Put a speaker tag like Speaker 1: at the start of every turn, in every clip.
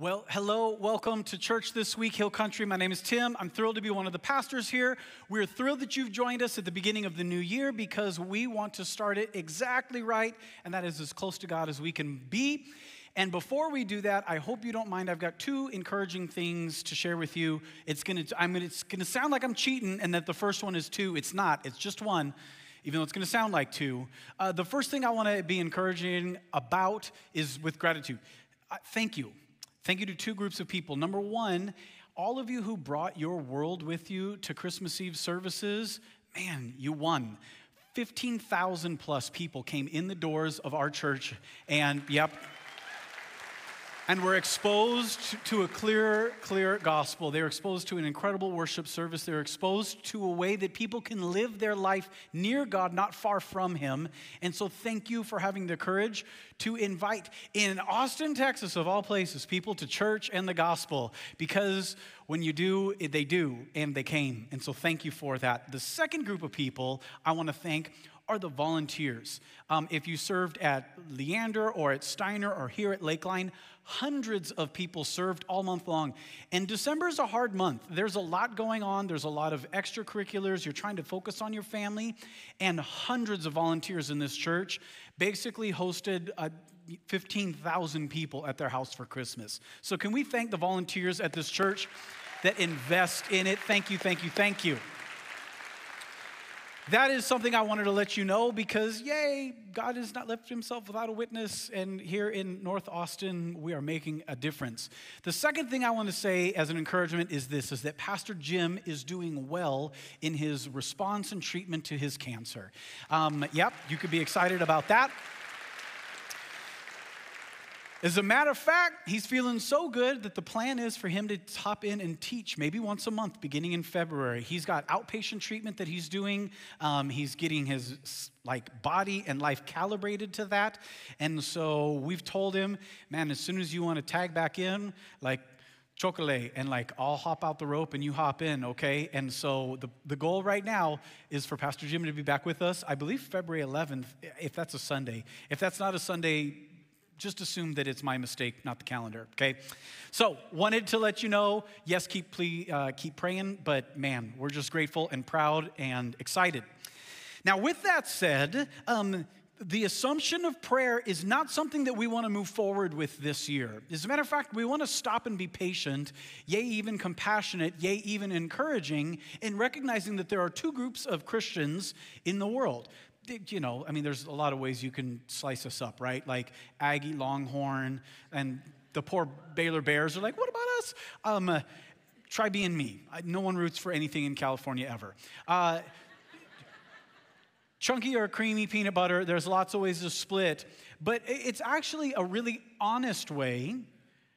Speaker 1: Well, hello, welcome to church this week, Hill Country. My name is Tim. I'm thrilled to be one of the pastors here. We're thrilled that you've joined us at the beginning of the new year because we want to start it exactly right, and that is as close to God as we can be. And before we do that, I hope you don't mind. I've got two encouraging things to share with you. It's gonna, I'm gonna, it's gonna sound like I'm cheating and that the first one is two. It's not, it's just one even though it's going to sound like two. Uh, the first thing I want to be encouraging about is with gratitude. Uh, thank you. Thank you to two groups of people. Number one, all of you who brought your world with you to Christmas Eve services, man, you won. 15,000 plus people came in the doors of our church, and yep, and were exposed to a clear, clear gospel. They were exposed to an incredible worship service. They were exposed to a way that people can live their life near God, not far from Him. And so, thank you for having the courage to invite in Austin, Texas, of all places, people to church and the gospel. Because when you do, they do, and they came. And so, thank you for that. The second group of people I want to thank are the volunteers. Um, if you served at Leander or at Steiner or here at Lakeline, hundreds of people served all month long. And December is a hard month. There's a lot going on, there's a lot of extracurriculars. You're trying to focus on your family, and hundreds of volunteers in this church basically hosted uh, 15,000 people at their house for Christmas. So, can we thank the volunteers at this church that invest in it? Thank you, thank you, thank you that is something I wanted to let you know because, yay, God has not left himself without a witness. And here in North Austin, we are making a difference. The second thing I want to say as an encouragement is this is that Pastor Jim is doing well in his response and treatment to his cancer. Um, yep, you could be excited about that. As a matter of fact, he's feeling so good that the plan is for him to hop in and teach maybe once a month beginning in February. He's got outpatient treatment that he's doing. Um, he's getting his like body and life calibrated to that. And so we've told him, man, as soon as you want to tag back in, like chocolate and like I'll hop out the rope and you hop in, okay? And so the, the goal right now is for Pastor Jim to be back with us, I believe February 11th, if that's a Sunday. If that's not a Sunday, just assume that it's my mistake, not the calendar, okay? So, wanted to let you know yes, keep, please, uh, keep praying, but man, we're just grateful and proud and excited. Now, with that said, um, the assumption of prayer is not something that we want to move forward with this year. As a matter of fact, we want to stop and be patient, yea, even compassionate, yea, even encouraging, in recognizing that there are two groups of Christians in the world you know, I mean, there's a lot of ways you can slice us up, right? Like Aggie, Longhorn, and the poor Baylor Bears are like, what about us? Um, uh, try being me. No one roots for anything in California ever. Uh, chunky or creamy peanut butter, there's lots of ways to split, but it's actually a really honest way,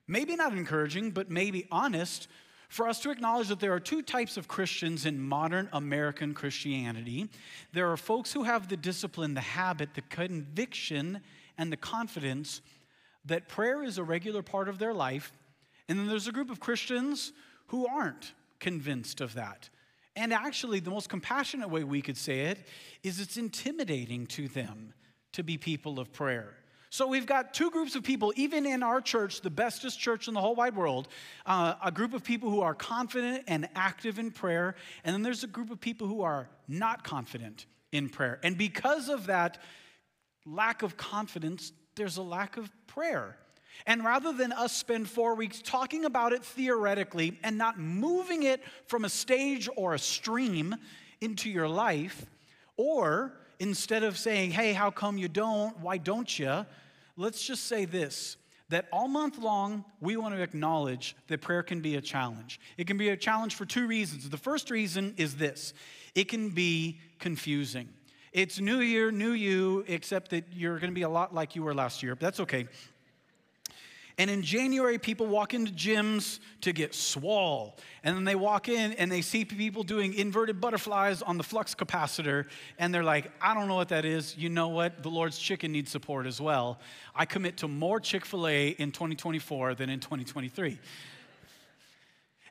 Speaker 1: maybe not encouraging, but maybe honest for us to acknowledge that there are two types of Christians in modern American Christianity. There are folks who have the discipline, the habit, the conviction, and the confidence that prayer is a regular part of their life. And then there's a group of Christians who aren't convinced of that. And actually, the most compassionate way we could say it is it's intimidating to them to be people of prayer. So we've got two groups of people, even in our church, the bestest church in the whole wide world, uh, a group of people who are confident and active in prayer, and then there's a group of people who are not confident in prayer. And because of that lack of confidence, there's a lack of prayer. And rather than us spend four weeks talking about it theoretically and not moving it from a stage or a stream into your life, or instead of saying, hey, how come you don't? Why don't you? Let's just say this that all month long, we want to acknowledge that prayer can be a challenge. It can be a challenge for two reasons. The first reason is this it can be confusing. It's new year, new you, except that you're going to be a lot like you were last year, but that's okay. And in January, people walk into gyms to get swole. And then they walk in and they see people doing inverted butterflies on the flux capacitor. And they're like, I don't know what that is. You know what? The Lord's chicken needs support as well. I commit to more Chick fil A in 2024 than in 2023.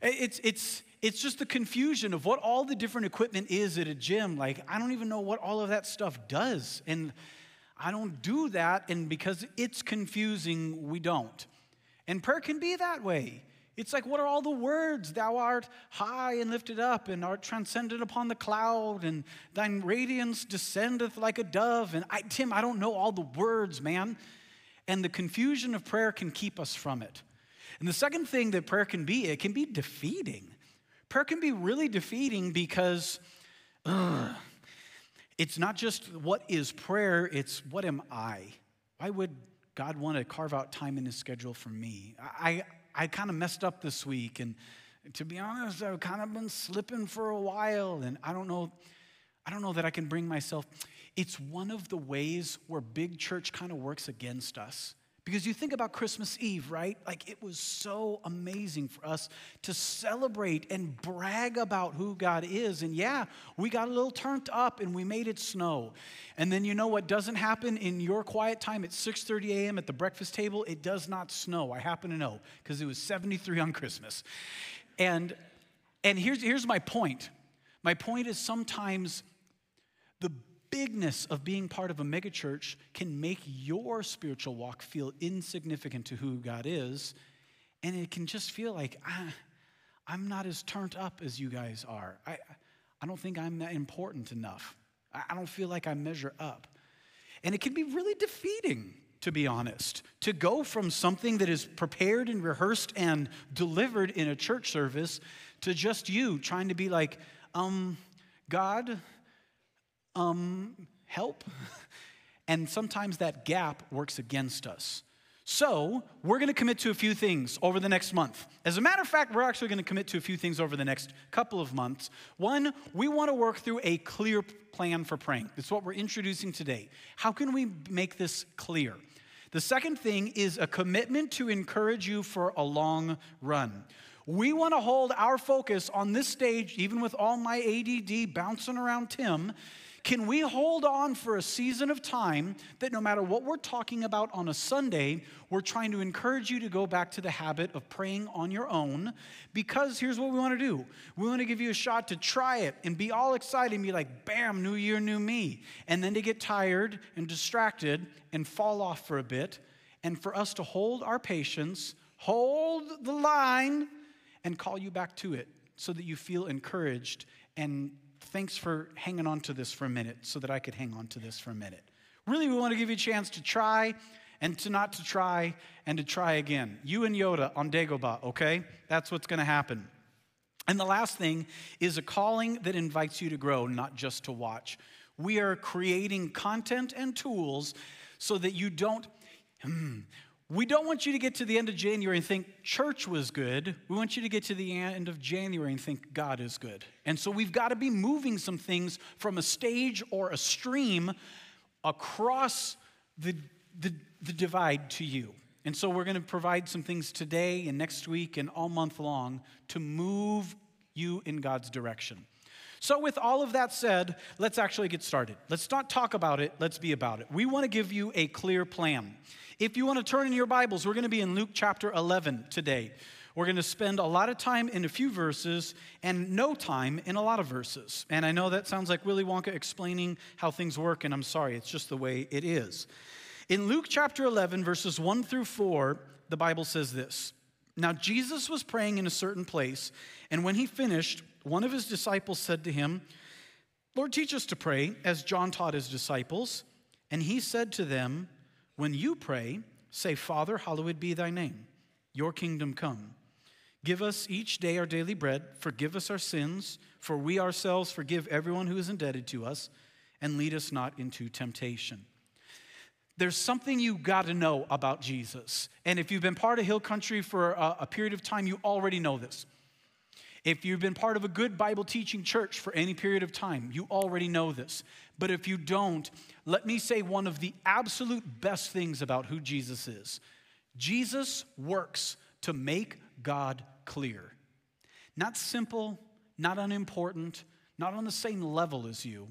Speaker 1: It's, it's, it's just the confusion of what all the different equipment is at a gym. Like, I don't even know what all of that stuff does. And I don't do that. And because it's confusing, we don't. And prayer can be that way. It's like, what are all the words? Thou art high and lifted up, and art transcendent upon the cloud, and thine radiance descendeth like a dove. And I, Tim, I don't know all the words, man. And the confusion of prayer can keep us from it. And the second thing that prayer can be, it can be defeating. Prayer can be really defeating because ugh, it's not just what is prayer, it's what am I? Why would God want to carve out time in his schedule for me? I, I kind of messed up this week, and to be honest, I've kind of been slipping for a while, and I don't know, I don't know that I can bring myself. It's one of the ways where big church kind of works against us. Because you think about Christmas Eve, right? Like it was so amazing for us to celebrate and brag about who God is. And yeah, we got a little turned up and we made it snow. And then you know what doesn't happen in your quiet time at 6:30 a.m. at the breakfast table? It does not snow. I happen to know because it was 73 on Christmas. And and here's here's my point. My point is sometimes bigness of being part of a megachurch can make your spiritual walk feel insignificant to who God is. And it can just feel like, ah, I'm not as turned up as you guys are. I, I don't think I'm that important enough. I don't feel like I measure up. And it can be really defeating, to be honest, to go from something that is prepared and rehearsed and delivered in a church service to just you trying to be like, um, God, um, help. and sometimes that gap works against us. So, we're going to commit to a few things over the next month. As a matter of fact, we're actually going to commit to a few things over the next couple of months. One, we want to work through a clear plan for praying. That's what we're introducing today. How can we make this clear? The second thing is a commitment to encourage you for a long run. We want to hold our focus on this stage, even with all my ADD bouncing around Tim, can we hold on for a season of time that no matter what we're talking about on a Sunday, we're trying to encourage you to go back to the habit of praying on your own? Because here's what we want to do we want to give you a shot to try it and be all excited and be like, bam, new year, new me. And then to get tired and distracted and fall off for a bit. And for us to hold our patience, hold the line, and call you back to it so that you feel encouraged and thanks for hanging on to this for a minute so that I could hang on to this for a minute. Really, we want to give you a chance to try and to not to try and to try again. You and Yoda on Dagobah, okay? That's what's going to happen. And the last thing is a calling that invites you to grow, not just to watch. We are creating content and tools so that you don't, hmm, we don't want you to get to the end of January and think church was good. We want you to get to the end of January and think God is good. And so we've got to be moving some things from a stage or a stream across the, the, the divide to you. And so we're going to provide some things today and next week and all month long to move you in God's direction. So, with all of that said, let's actually get started. Let's not talk about it, let's be about it. We want to give you a clear plan. If you want to turn in your Bibles, we're going to be in Luke chapter 11 today. We're going to spend a lot of time in a few verses and no time in a lot of verses. And I know that sounds like Willy Wonka explaining how things work, and I'm sorry, it's just the way it is. In Luke chapter 11, verses 1 through 4, the Bible says this Now Jesus was praying in a certain place, and when he finished, one of his disciples said to him, Lord, teach us to pray, as John taught his disciples. And he said to them, when you pray, say, Father, hallowed be thy name, your kingdom come. Give us each day our daily bread, forgive us our sins, for we ourselves forgive everyone who is indebted to us, and lead us not into temptation. There's something you got to know about Jesus. And if you've been part of Hill Country for a, a period of time, you already know this. If you've been part of a good Bible teaching church for any period of time, you already know this. But if you don't, let me say one of the absolute best things about who Jesus is Jesus works to make God clear. Not simple, not unimportant, not on the same level as you.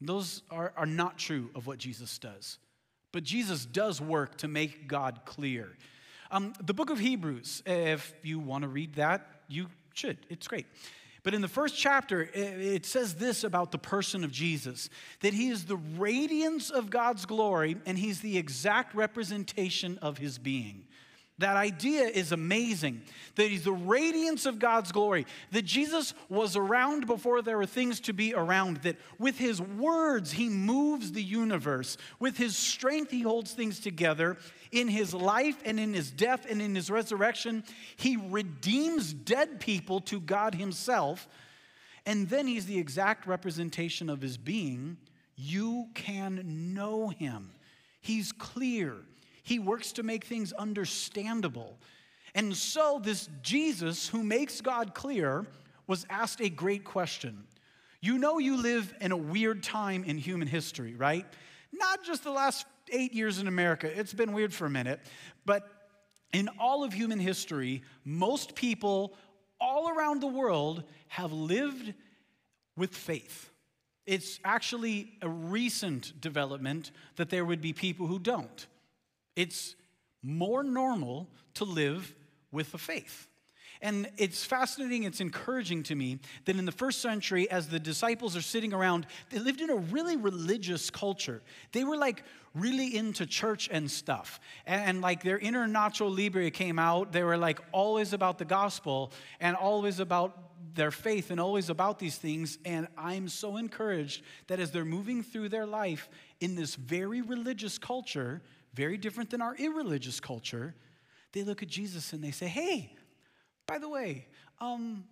Speaker 1: Those are, are not true of what Jesus does. But Jesus does work to make God clear. Um, the book of Hebrews, if you want to read that, you should. It's great. But in the first chapter, it says this about the person of Jesus that he is the radiance of God's glory and he's the exact representation of his being. That idea is amazing. That he's the radiance of God's glory. That Jesus was around before there were things to be around. That with his words, he moves the universe. With his strength, he holds things together. In his life and in his death and in his resurrection, he redeems dead people to God himself. And then he's the exact representation of his being. You can know him. He's clear. He works to make things understandable. And so, this Jesus who makes God clear was asked a great question. You know, you live in a weird time in human history, right? Not just the last eight years in America, it's been weird for a minute, but in all of human history, most people all around the world have lived with faith. It's actually a recent development that there would be people who don't. It's more normal to live with a faith. And it's fascinating, it's encouraging to me that in the first century, as the disciples are sitting around, they lived in a really religious culture. They were like really into church and stuff. And, like their inner Nacho Libre came out, they were like always about the gospel and always about their faith and always about these things. And I'm so encouraged that as they're moving through their life in this very religious culture, very different than our irreligious culture, they look at Jesus and they say, Hey, by the way, um,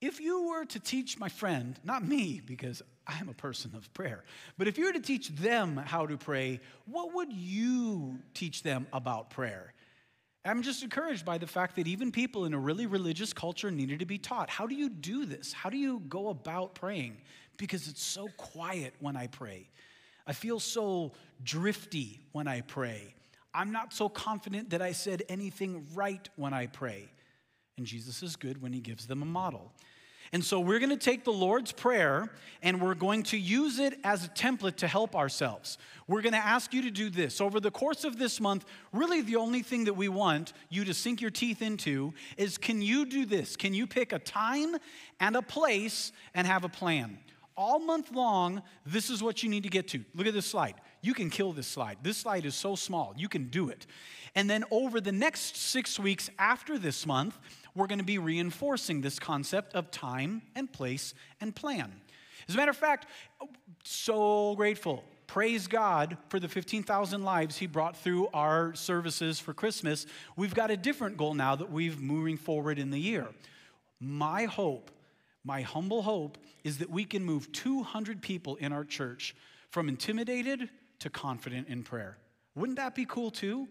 Speaker 1: if you were to teach my friend, not me, because I'm a person of prayer, but if you were to teach them how to pray, what would you teach them about prayer? I'm just encouraged by the fact that even people in a really religious culture needed to be taught how do you do this? How do you go about praying? Because it's so quiet when I pray. I feel so drifty when I pray. I'm not so confident that I said anything right when I pray. And Jesus is good when he gives them a model. And so we're going to take the Lord's Prayer and we're going to use it as a template to help ourselves. We're going to ask you to do this. Over the course of this month, really the only thing that we want you to sink your teeth into is can you do this? Can you pick a time and a place and have a plan? All month long, this is what you need to get to. Look at this slide. You can kill this slide. This slide is so small, you can do it. And then over the next six weeks after this month, we're going to be reinforcing this concept of time and place and plan. As a matter of fact, so grateful. Praise God for the 15,000 lives He brought through our services for Christmas. We've got a different goal now that we've moving forward in the year. My hope my humble hope is that we can move 200 people in our church from intimidated to confident in prayer. Wouldn't that be cool too?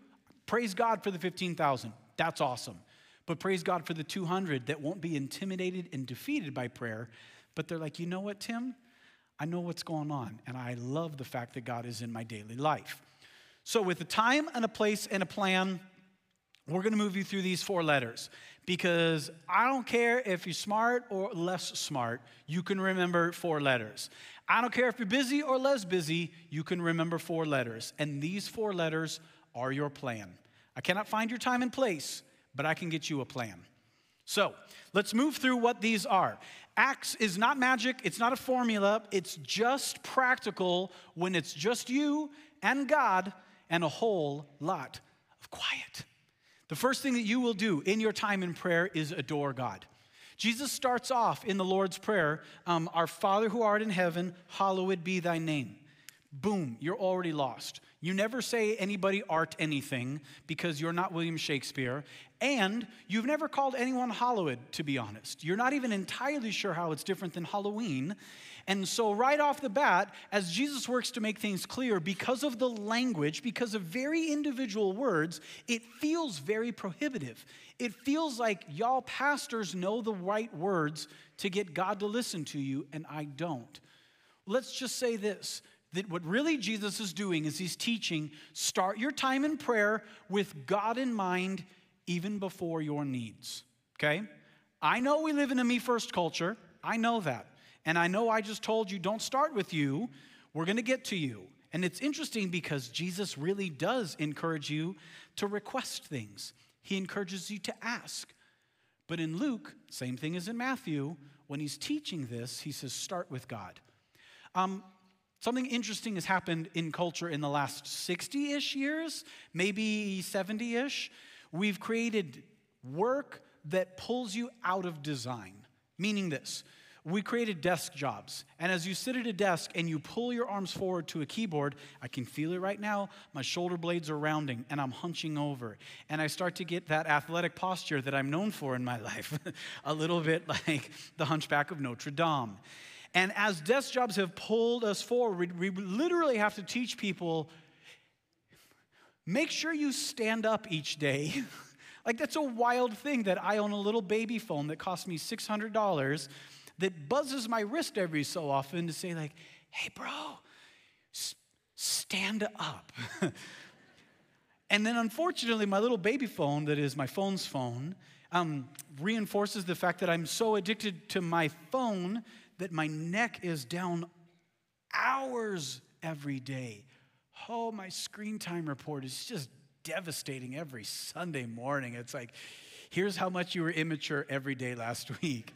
Speaker 1: Praise God for the 15,000. That's awesome. But praise God for the 200 that won't be intimidated and defeated by prayer, but they're like, you know what, Tim? I know what's going on, and I love the fact that God is in my daily life. So, with a time and a place and a plan, we're going to move you through these four letters because I don't care if you're smart or less smart, you can remember four letters. I don't care if you're busy or less busy, you can remember four letters. And these four letters are your plan. I cannot find your time and place, but I can get you a plan. So let's move through what these are. Acts is not magic, it's not a formula, it's just practical when it's just you and God and a whole lot of quiet. The first thing that you will do in your time in prayer is adore God. Jesus starts off in the Lord's Prayer um, Our Father who art in heaven, hallowed be thy name. Boom, you're already lost. You never say anybody art anything because you're not William Shakespeare. And you've never called anyone hallowed, to be honest. You're not even entirely sure how it's different than Halloween. And so, right off the bat, as Jesus works to make things clear, because of the language, because of very individual words, it feels very prohibitive. It feels like y'all pastors know the right words to get God to listen to you, and I don't. Let's just say this that what really Jesus is doing is he's teaching start your time in prayer with God in mind, even before your needs. Okay? I know we live in a me first culture. I know that. And I know I just told you, don't start with you. We're going to get to you. And it's interesting because Jesus really does encourage you to request things, He encourages you to ask. But in Luke, same thing as in Matthew, when he's teaching this, he says, start with God. Um, something interesting has happened in culture in the last 60 ish years, maybe 70 ish. We've created work that pulls you out of design, meaning this. We created desk jobs. And as you sit at a desk and you pull your arms forward to a keyboard, I can feel it right now. My shoulder blades are rounding and I'm hunching over. And I start to get that athletic posture that I'm known for in my life, a little bit like the hunchback of Notre Dame. And as desk jobs have pulled us forward, we literally have to teach people make sure you stand up each day. like, that's a wild thing that I own a little baby phone that cost me $600 that buzzes my wrist every so often to say, like, hey, bro, stand up. and then unfortunately, my little baby phone, that is my phone's phone, um, reinforces the fact that I'm so addicted to my phone that my neck is down hours every day. Oh, my screen time report is just devastating every Sunday morning. It's like, here's how much you were immature every day last week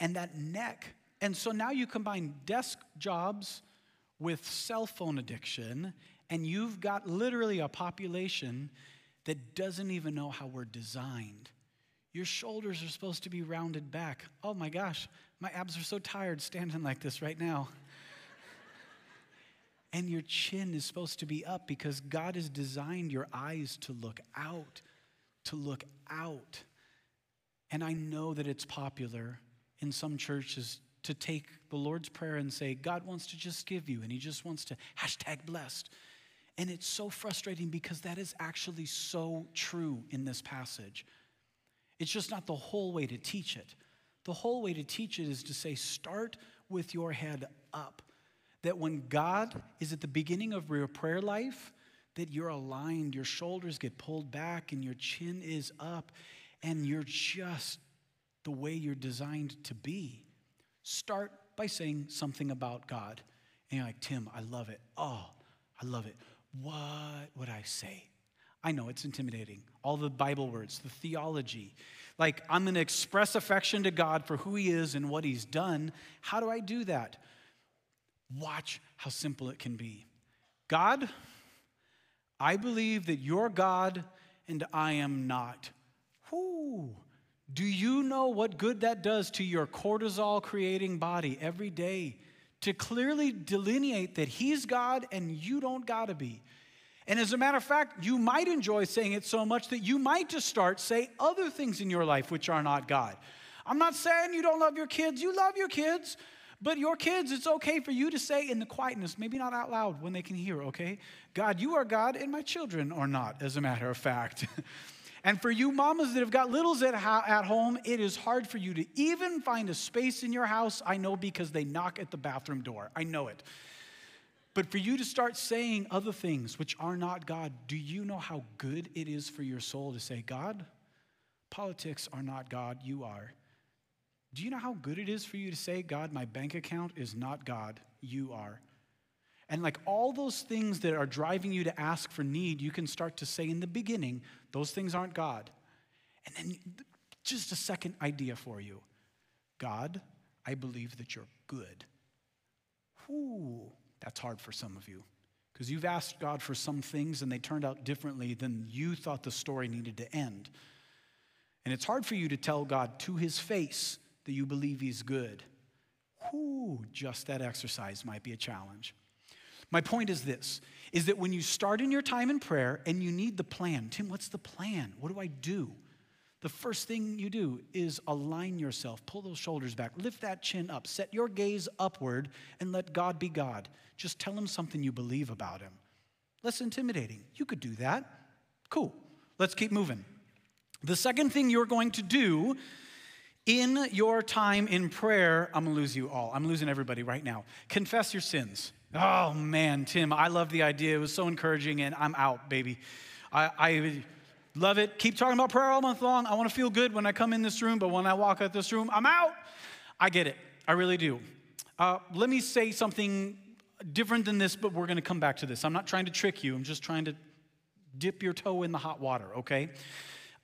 Speaker 1: and that neck. And so now you combine desk jobs with cell phone addiction, and you've got literally a population that doesn't even know how we're designed. Your shoulders are supposed to be rounded back. Oh my gosh, my abs are so tired standing like this right now. and your chin is supposed to be up because God has designed your eyes to look out, to look out. And I know that it's popular in some churches to take the Lord's Prayer and say, God wants to just give you, and He just wants to hashtag blessed. And it's so frustrating because that is actually so true in this passage. It's just not the whole way to teach it. The whole way to teach it is to say, start with your head up. That when God is at the beginning of your prayer life, that you're aligned, your shoulders get pulled back, and your chin is up, and you're just the way you're designed to be. Start by saying something about God. And you're like, Tim, I love it. Oh, I love it. What would I say? I know it's intimidating. All the Bible words, the theology. Like, I'm going to express affection to God for who He is and what He's done. How do I do that? Watch how simple it can be. God, I believe that you're God and I am not. Whoo, do you know what good that does to your cortisol creating body every day to clearly delineate that He's God and you don't gotta be? And as a matter of fact, you might enjoy saying it so much that you might just start say other things in your life which are not God. I'm not saying you don't love your kids, you love your kids. But your kids, it's okay for you to say in the quietness, maybe not out loud when they can hear, okay? God, you are God, and my children are not, as a matter of fact. And for you mamas that have got littles at, at home, it is hard for you to even find a space in your house. I know because they knock at the bathroom door. I know it. But for you to start saying other things which are not God, do you know how good it is for your soul to say, God, politics are not God, you are. Do you know how good it is for you to say, God, my bank account is not God, you are? And like all those things that are driving you to ask for need, you can start to say in the beginning, those things aren't God. And then just a second idea for you God, I believe that you're good. Whew, that's hard for some of you because you've asked God for some things and they turned out differently than you thought the story needed to end. And it's hard for you to tell God to his face that you believe he's good. Whew, just that exercise might be a challenge. My point is this is that when you start in your time in prayer and you need the plan, Tim, what's the plan? What do I do? The first thing you do is align yourself, pull those shoulders back, lift that chin up, set your gaze upward, and let God be God. Just tell him something you believe about him. Less intimidating. You could do that. Cool. Let's keep moving. The second thing you're going to do in your time in prayer, I'm gonna lose you all. I'm losing everybody right now. Confess your sins. Oh man, Tim, I love the idea. It was so encouraging, and I'm out, baby. I, I love it. Keep talking about prayer all month long. I want to feel good when I come in this room, but when I walk out this room, I'm out. I get it. I really do. Uh, let me say something different than this, but we're going to come back to this. I'm not trying to trick you. I'm just trying to dip your toe in the hot water, okay?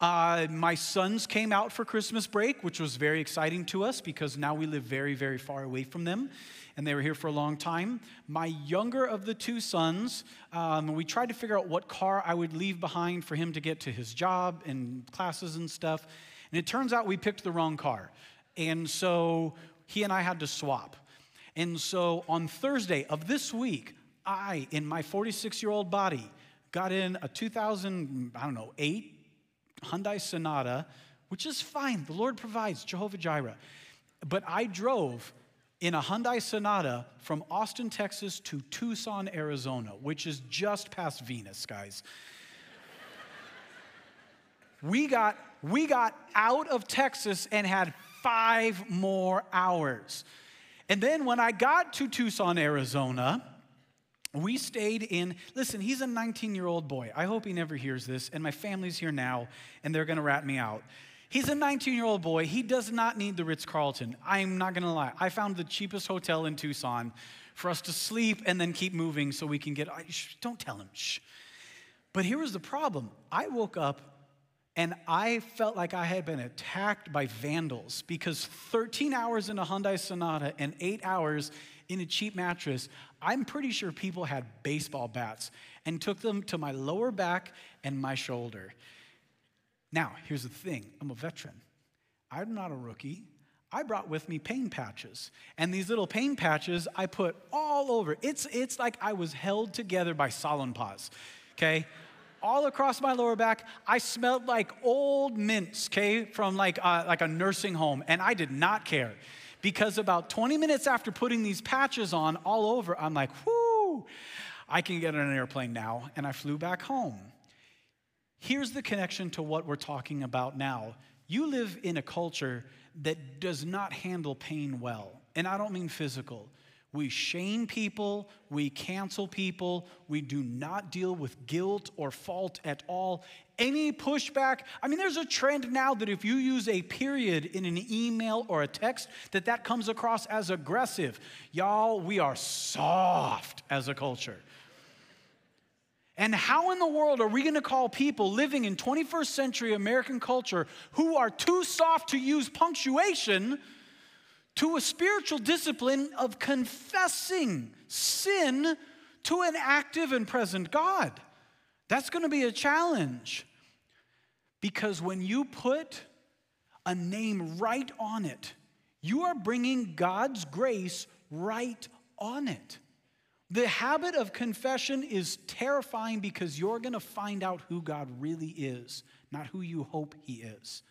Speaker 1: Uh, my sons came out for Christmas break, which was very exciting to us because now we live very, very far away from them, and they were here for a long time. My younger of the two sons, um, we tried to figure out what car I would leave behind for him to get to his job and classes and stuff, and it turns out we picked the wrong car. And so he and I had to swap. And so on Thursday of this week, I, in my 46 year old body, got in a 2000, I don't know, 8 Hyundai Sonata, which is fine. The Lord provides, Jehovah Jireh. But I drove in a Hyundai Sonata from Austin, Texas to Tucson, Arizona, which is just past Venus, guys. we got we got out of Texas and had 5 more hours. And then when I got to Tucson, Arizona, we stayed in, listen, he's a 19 year old boy. I hope he never hears this, and my family's here now, and they're gonna rat me out. He's a 19 year old boy. He does not need the Ritz Carlton. I'm not gonna lie. I found the cheapest hotel in Tucson for us to sleep and then keep moving so we can get. I, Shh, don't tell him. Shh. But here was the problem I woke up and I felt like I had been attacked by vandals because 13 hours in a Hyundai Sonata and eight hours in a cheap mattress, I'm pretty sure people had baseball bats and took them to my lower back and my shoulder. Now, here's the thing I'm a veteran, I'm not a rookie. I brought with me pain patches. And these little pain patches I put all over. It's, it's like I was held together by Salonpas, okay? all across my lower back. I smelled like old mints, okay, from like, uh, like a nursing home, and I did not care because about 20 minutes after putting these patches on all over, I'm like, whoo, I can get on an airplane now. And I flew back home. Here's the connection to what we're talking about now. You live in a culture that does not handle pain well. And I don't mean physical. We shame people, we cancel people, we do not deal with guilt or fault at all. Any pushback, I mean there's a trend now that if you use a period in an email or a text that that comes across as aggressive. Y'all, we are soft as a culture. And how in the world are we going to call people living in 21st century American culture who are too soft to use punctuation to a spiritual discipline of confessing sin to an active and present God. That's going to be a challenge. Because when you put a name right on it, you are bringing God's grace right on it. The habit of confession is terrifying because you're going to find out who God really is, not who you hope He is.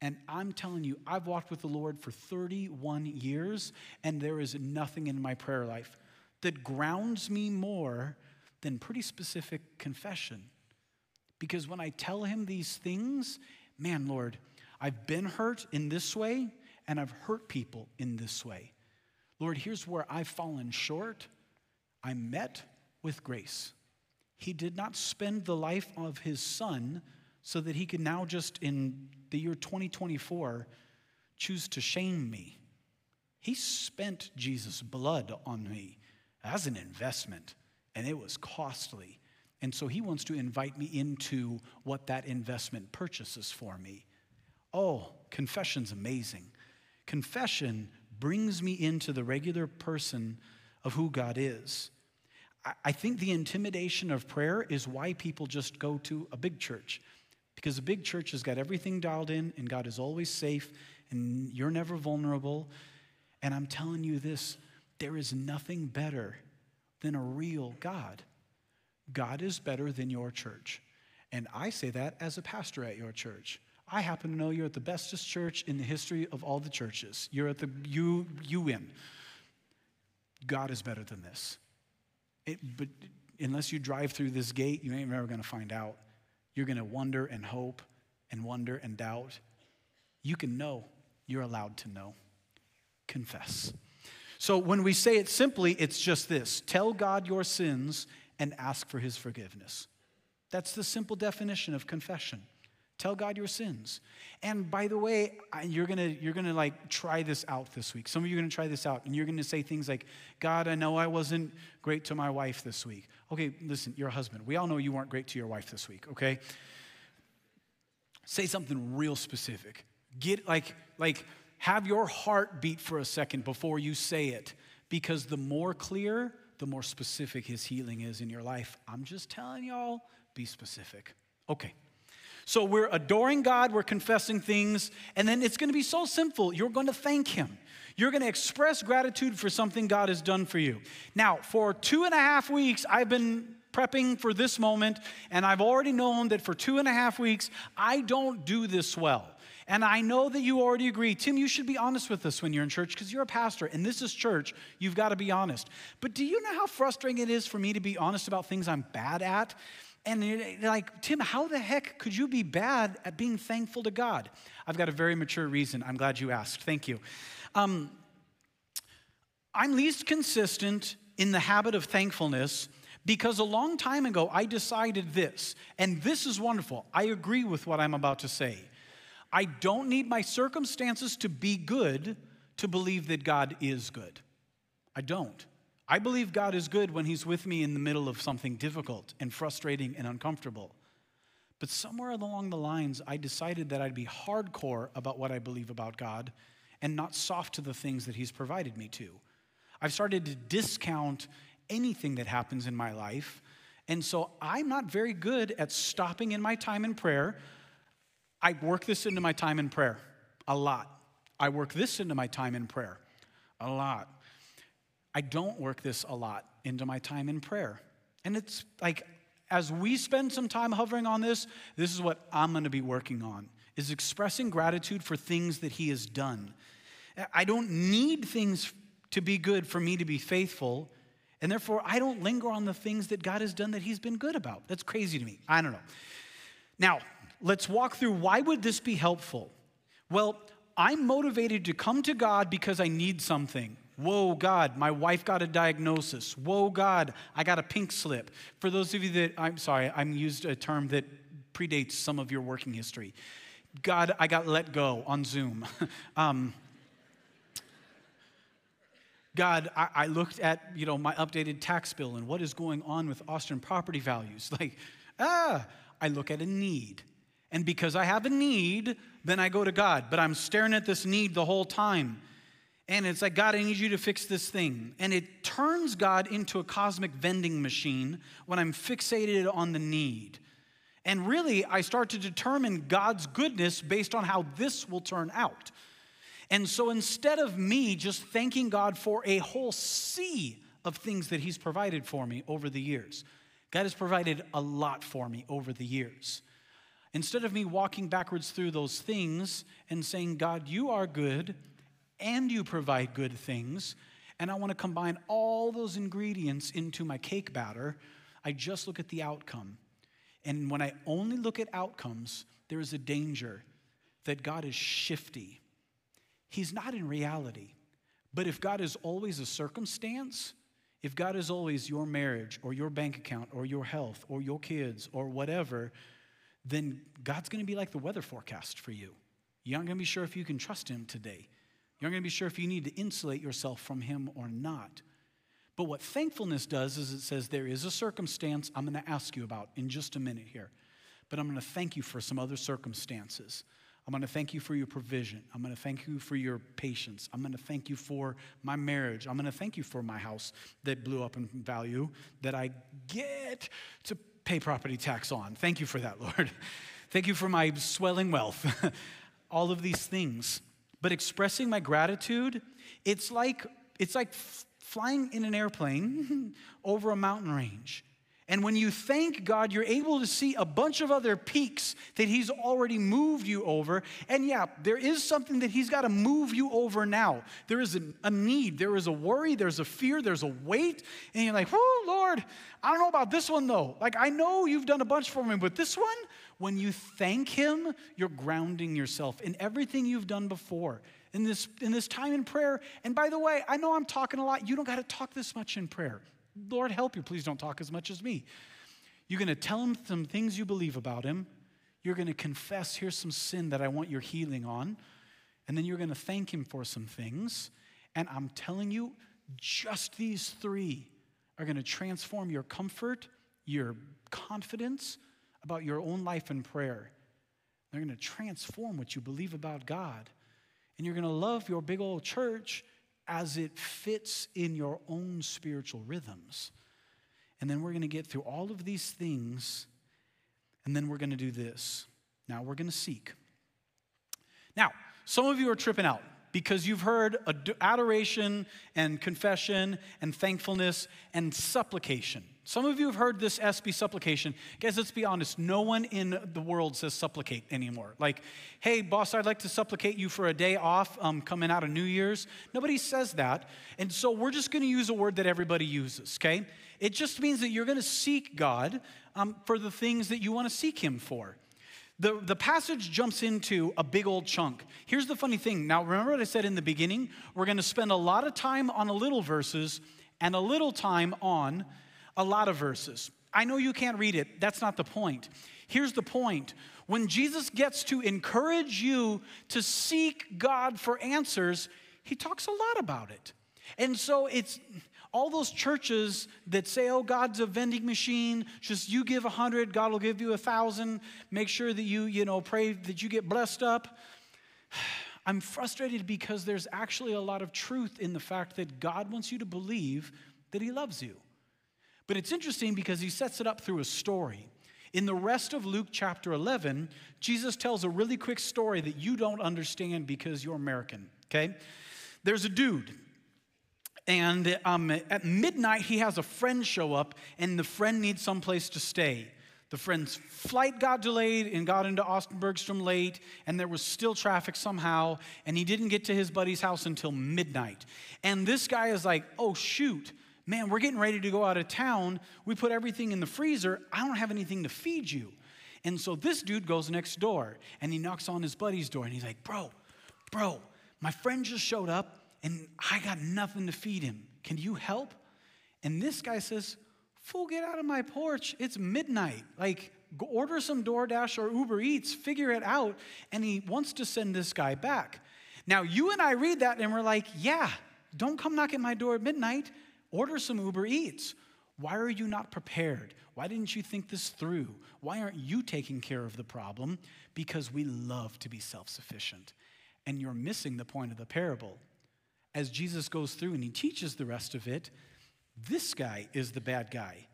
Speaker 1: And I'm telling you, I've walked with the Lord for 31 years, and there is nothing in my prayer life that grounds me more than pretty specific confession. Because when I tell Him these things, man, Lord, I've been hurt in this way, and I've hurt people in this way. Lord, here's where I've fallen short. I met with grace. He did not spend the life of His Son so that he could now just in the year 2024 choose to shame me. He spent Jesus' blood on me as an investment, and it was costly. And so he wants to invite me into what that investment purchases for me. Oh, confession's amazing. Confession brings me into the regular person of who God is. I think the intimidation of prayer is why people just go to a big church. Because a big church has got everything dialed in, and God is always safe, and you're never vulnerable. And I'm telling you this there is nothing better than a real God. God is better than your church. And I say that as a pastor at your church. I happen to know you're at the bestest church in the history of all the churches. You're at the you you win. God is better than this. It, but unless you drive through this gate, you ain't ever going to find out. You're going to wonder and hope and wonder and doubt. You can know. You're allowed to know. Confess. So when we say it simply, it's just this tell God your sins and ask for his forgiveness. That's the simple definition of confession. Tell God your sins. And by the way, you're gonna, you're gonna like try this out this week. Some of you are gonna try this out and you're gonna say things like, God, I know I wasn't great to my wife this week. Okay, listen, you're husband. We all know you weren't great to your wife this week, okay? say something real specific. Get like, like, have your heart beat for a second before you say it, because the more clear, the more specific his healing is in your life. I'm just telling y'all, be specific. Okay. So we're adoring God, we're confessing things, and then it's going to be so simple. You're going to thank Him. You're going to express gratitude for something God has done for you. Now, for two and a half weeks, I've been prepping for this moment, and I've already known that for two and a half weeks, I don't do this well. And I know that you already agree. Tim, you should be honest with us when you're in church because you're a pastor and this is church. You've got to be honest. But do you know how frustrating it is for me to be honest about things I'm bad at? And like, Tim, how the heck could you be bad at being thankful to God? I've got a very mature reason. I'm glad you asked. Thank you. Um, I'm least consistent in the habit of thankfulness because a long time ago I decided this, and this is wonderful. I agree with what I'm about to say. I don't need my circumstances to be good to believe that God is good. I don't. I believe God is good when He's with me in the middle of something difficult and frustrating and uncomfortable. But somewhere along the lines, I decided that I'd be hardcore about what I believe about God and not soft to the things that He's provided me to. I've started to discount anything that happens in my life. And so I'm not very good at stopping in my time in prayer. I work this into my time in prayer a lot. I work this into my time in prayer a lot. I don't work this a lot into my time in prayer. And it's like, as we spend some time hovering on this, this is what I'm going to be working on is expressing gratitude for things that he has done. I don't need things to be good for me to be faithful, and therefore I don't linger on the things that God has done that he's been good about. That's crazy to me. I don't know. Now, let's walk through why would this be helpful? Well, I'm motivated to come to God because I need something. Whoa, God, my wife got a diagnosis. Whoa, God, I got a pink slip. For those of you that, I'm sorry, I'm used a term that predates some of your working history. God, I got let go on Zoom. um, God, I, I, looked at you know my updated tax bill and what is going on with Austin property values. Like, ah, I look at a need. And because I have a need, then I go to God. But I'm staring at this need the whole time. And it's like, God, I need you to fix this thing. And it turns God into a cosmic vending machine when I'm fixated on the need. And really, I start to determine God's goodness based on how this will turn out. And so instead of me just thanking God for a whole sea of things that He's provided for me over the years, God has provided a lot for me over the years. Instead of me walking backwards through those things and saying, God, you are good and you provide good things, and I want to combine all those ingredients into my cake batter, I just look at the outcome. And when I only look at outcomes, there is a danger that God is shifty. He's not in reality. But if God is always a circumstance, if God is always your marriage or your bank account or your health or your kids or whatever, then God's going to be like the weather forecast for you. You aren't going to be sure if you can trust Him today. You aren't going to be sure if you need to insulate yourself from Him or not. But what thankfulness does is it says, There is a circumstance I'm going to ask you about in just a minute here, but I'm going to thank you for some other circumstances. I'm going to thank you for your provision. I'm going to thank you for your patience. I'm going to thank you for my marriage. I'm going to thank you for my house that blew up in value that I get to pay property tax on. Thank you for that, Lord. thank you for my swelling wealth. All of these things. But expressing my gratitude, it's like it's like flying in an airplane over a mountain range. And when you thank God, you're able to see a bunch of other peaks that He's already moved you over. And yeah, there is something that He's got to move you over now. There is a, need, there is a worry, there's a fear, there's a weight. And you're like, whoo, Lord, I don't know about this one though. Like, I know you've done a bunch for me, but this one, when you thank Him, you're grounding yourself in everything you've done before. In this, in this time in prayer. And by the way, I know I'm talking a lot. You don't got to talk this much in prayer. Lord, help you. Please don't talk as much as me. You're going to tell him some things you believe about him. You're going to confess, here's some sin that I want your healing on. And then you're going to thank him for some things. And I'm telling you, just these three are going to transform your comfort, your confidence about your own life and prayer. They're going to transform what you believe about God. And you're going to love your big old church as it fits in your own spiritual rhythms. And then we're going to get through all of these things, and then we're going to do this. Now we're going to seek. Now, some of you are tripping out because you've heard adoration and confession and thankfulness and supplication. Some of you have heard this SB supplication. Guys, let's be honest. No one in the world says supplicate anymore. Like, hey, boss, I'd like to supplicate you for a day off um, coming out of New Year's. Nobody says that. And so we're just going to use a word that everybody uses, okay? It just means that you're going to seek God um, for the things that you want to seek Him for. The, the passage jumps into a big old chunk. Here's the funny thing. Now, remember what I said in the beginning? We're going to spend a lot of time on a little verses and a little time on a lot of verses. I know you can't read it. That's not the point. Here's the point. When Jesus gets to encourage you to seek God for answers, he talks a lot about it. And so it's all those churches that say, oh, God's a vending machine, just you give a hundred, God will give you a thousand, make sure that you, you know, pray that you get blessed up. I'm frustrated because there's actually a lot of truth in the fact that God wants you to believe that He loves you. But it's interesting because he sets it up through a story. In the rest of Luke chapter 11, Jesus tells a really quick story that you don't understand because you're American, okay? There's a dude, and um, at midnight, he has a friend show up, and the friend needs someplace to stay. The friend's flight got delayed and got into Austin Bergstrom late, and there was still traffic somehow, and he didn't get to his buddy's house until midnight. And this guy is like, oh, shoot man, we're getting ready to go out of town. We put everything in the freezer. I don't have anything to feed you. And so this dude goes next door and he knocks on his buddy's door and he's like, Bro, bro, my friend just showed up and I got nothing to feed him. Can you help? And this guy says, Fool, get out of my porch. It's midnight. Like, order some DoorDash or Uber Eats, figure it out. And he wants to send this guy back. Now, you and I read that and we're like, Yeah, don't come knock at my door at midnight. Order some Uber Eats. Why are you not prepared? Why didn't you think this through? Why aren't you taking care of the problem? Because we love to be self sufficient. And you're missing the point of the parable. As Jesus goes through and he teaches the rest of it, this guy is the bad guy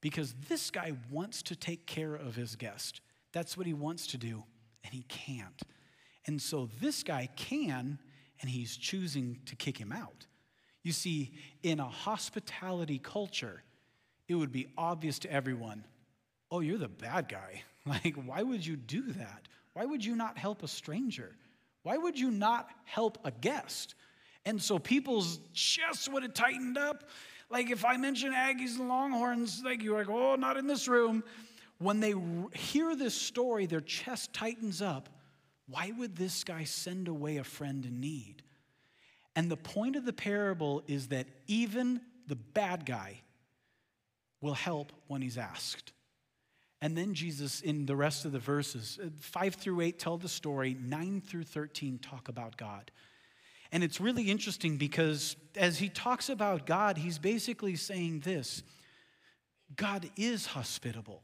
Speaker 1: because this guy wants to take care of his guest. That's what he wants to do, and he can't. And so this guy can, and he's choosing to kick him out. You see, in a hospitality culture, it would be obvious to everyone oh, you're the bad guy. Like, why would you do that? Why would you not help a stranger? Why would you not help a guest? And so people's chests would have tightened up. Like, if I mention Aggies and Longhorns, like, you're like, oh, not in this room. When they hear this story, their chest tightens up. Why would this guy send away a friend in need? And the point of the parable is that even the bad guy will help when he's asked. And then Jesus, in the rest of the verses, uh, 5 through 8 tell the story, 9 through 13 talk about God. And it's really interesting because as he talks about God, he's basically saying this God is hospitable.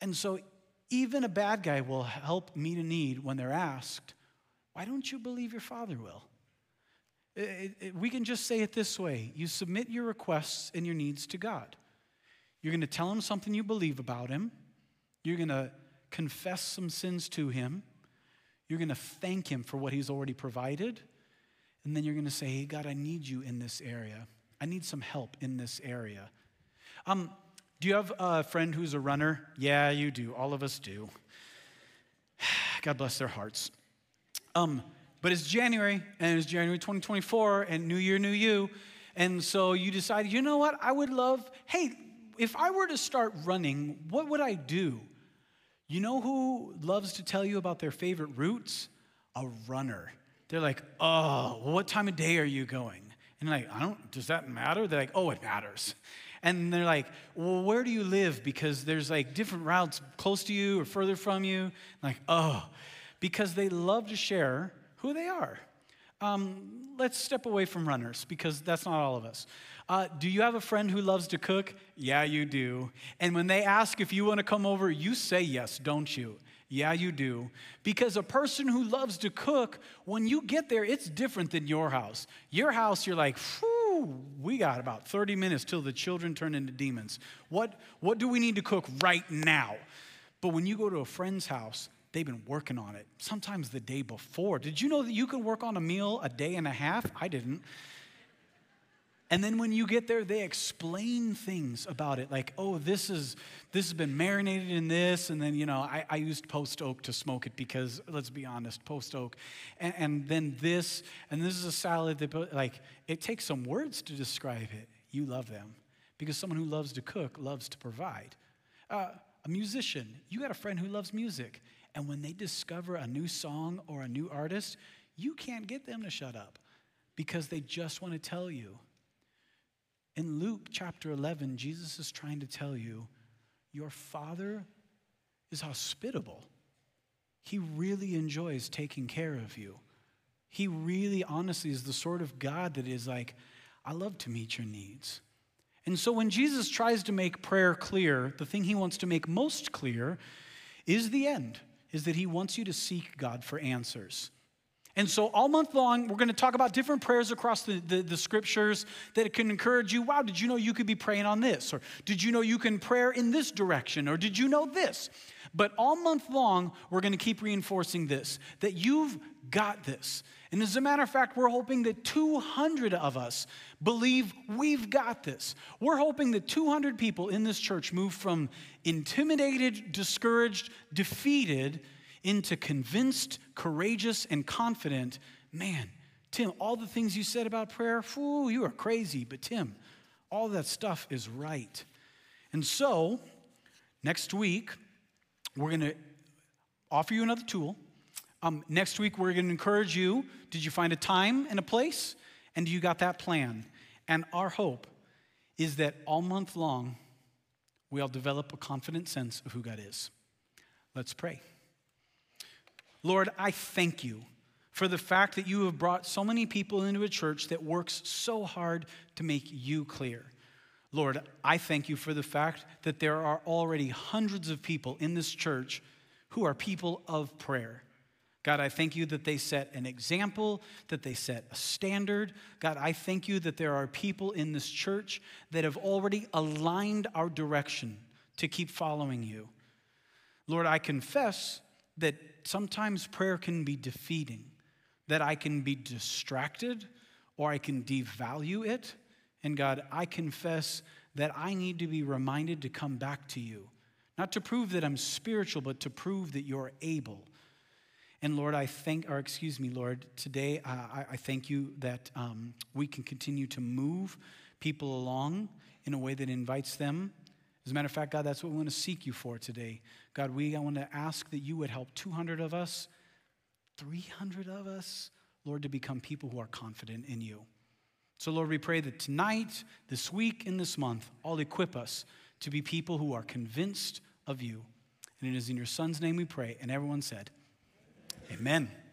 Speaker 1: And so even a bad guy will help meet a need when they're asked, Why don't you believe your father will? It, it, we can just say it this way you submit your requests and your needs to God. You're going to tell him something you believe about him, you're going to confess some sins to him, you're going to thank him for what he's already provided, and then you're going to say, Hey, God, I need you in this area. I need some help in this area. Um, do you have a friend who's a runner? Yeah, you do. All of us do. God bless their hearts. Um, but it's January, and it's January 2024, and New Year, New You. And so you decide, you know what? I would love, hey, if I were to start running, what would I do? You know who loves to tell you about their favorite routes? A runner. They're like, oh, what time of day are you going? And like, I don't, does that matter? They're like, oh, it matters. And they're like, well, where do you live? Because there's like different routes close to you or further from you. I'm like, oh, because they love to share who they are. Um, let's step away from runners because that's not all of us. Uh, do you have a friend who loves to cook? Yeah, you do. And when they ask if you want to come over, you say yes, don't you? Yeah, you do. Because a person who loves to cook, when you get there, it's different than your house. Your house, you're like, whew, we got about 30 minutes till the children turn into demons. What, what do we need to cook right now? But when you go to a friend's house, they've been working on it, sometimes the day before. Did you know that you can work on a meal a day and a half? I didn't. And then when you get there, they explain things about it, like, oh, this is this has been marinated in this, and then you know, I, I used post oak to smoke it because let's be honest, post oak, and, and, then this, and this is a salad that like it takes some words to describe it. You love them because someone who loves to cook loves to provide. Uh, a musician, you got a friend who loves music, and when they discover a new song or a new artist, you can't get them to shut up because they just want to tell you in Luke chapter 11, Jesus is trying to tell you your Father is hospitable. He really enjoys taking care of you. He really, honestly, is the sort of God that is like, I love to meet your needs. And so when Jesus tries to make prayer clear, the thing he wants to make most clear is the end, is that he wants you to seek God for answers. And so, all month long, we're going to talk about different prayers across the, the, the, scriptures that can encourage you. Wow, did you know you could be praying on this? Or did you know you can pray in this direction? Or did you know this? But all month long, we're going to keep reinforcing this that you've got this. And as a matter of fact, we're hoping that 200 of us believe we've got this. We're hoping that 200 people in this church move from intimidated, discouraged, defeated into convinced, courageous, and confident, man, Tim, all the things you said about prayer, whoo, you are crazy. But Tim, all that stuff is right. And so, next week, we're going to offer you another tool. Um, next week, we're going to encourage you. Did you find a time and a place? And you got that plan? And our hope is that all month long, we all develop a confident sense of who God is. Let's pray. Lord, I thank you for the fact that you have brought so many people into a church that works so hard to make you clear. Lord, I thank you for the fact that there are already hundreds of people in this church who are people of prayer. God, I thank you that they set an example, that they set a standard. God, I thank you that there are people in this church that have already aligned our direction to keep following you. Lord, I confess sometimes prayer can be defeating, that I can be distracted or I can devalue it. And God, I confess that I need to be reminded to come back to you, not to prove that I'm spiritual, but to prove that you're able. And Lord, I thank, or excuse me, Lord, today uh, I, I, thank you that um, we can continue to move people along in a way that invites them as a matter of fact, God, that's what we want to seek you for today. God, we I want to ask that you would help 200 of us, 300 of us, Lord, to become people who are confident in you. So, Lord, we pray that tonight, this week, and this month, all equip us to be people who are convinced of you. And it is in your Son's name we pray. And everyone said, Amen. Amen.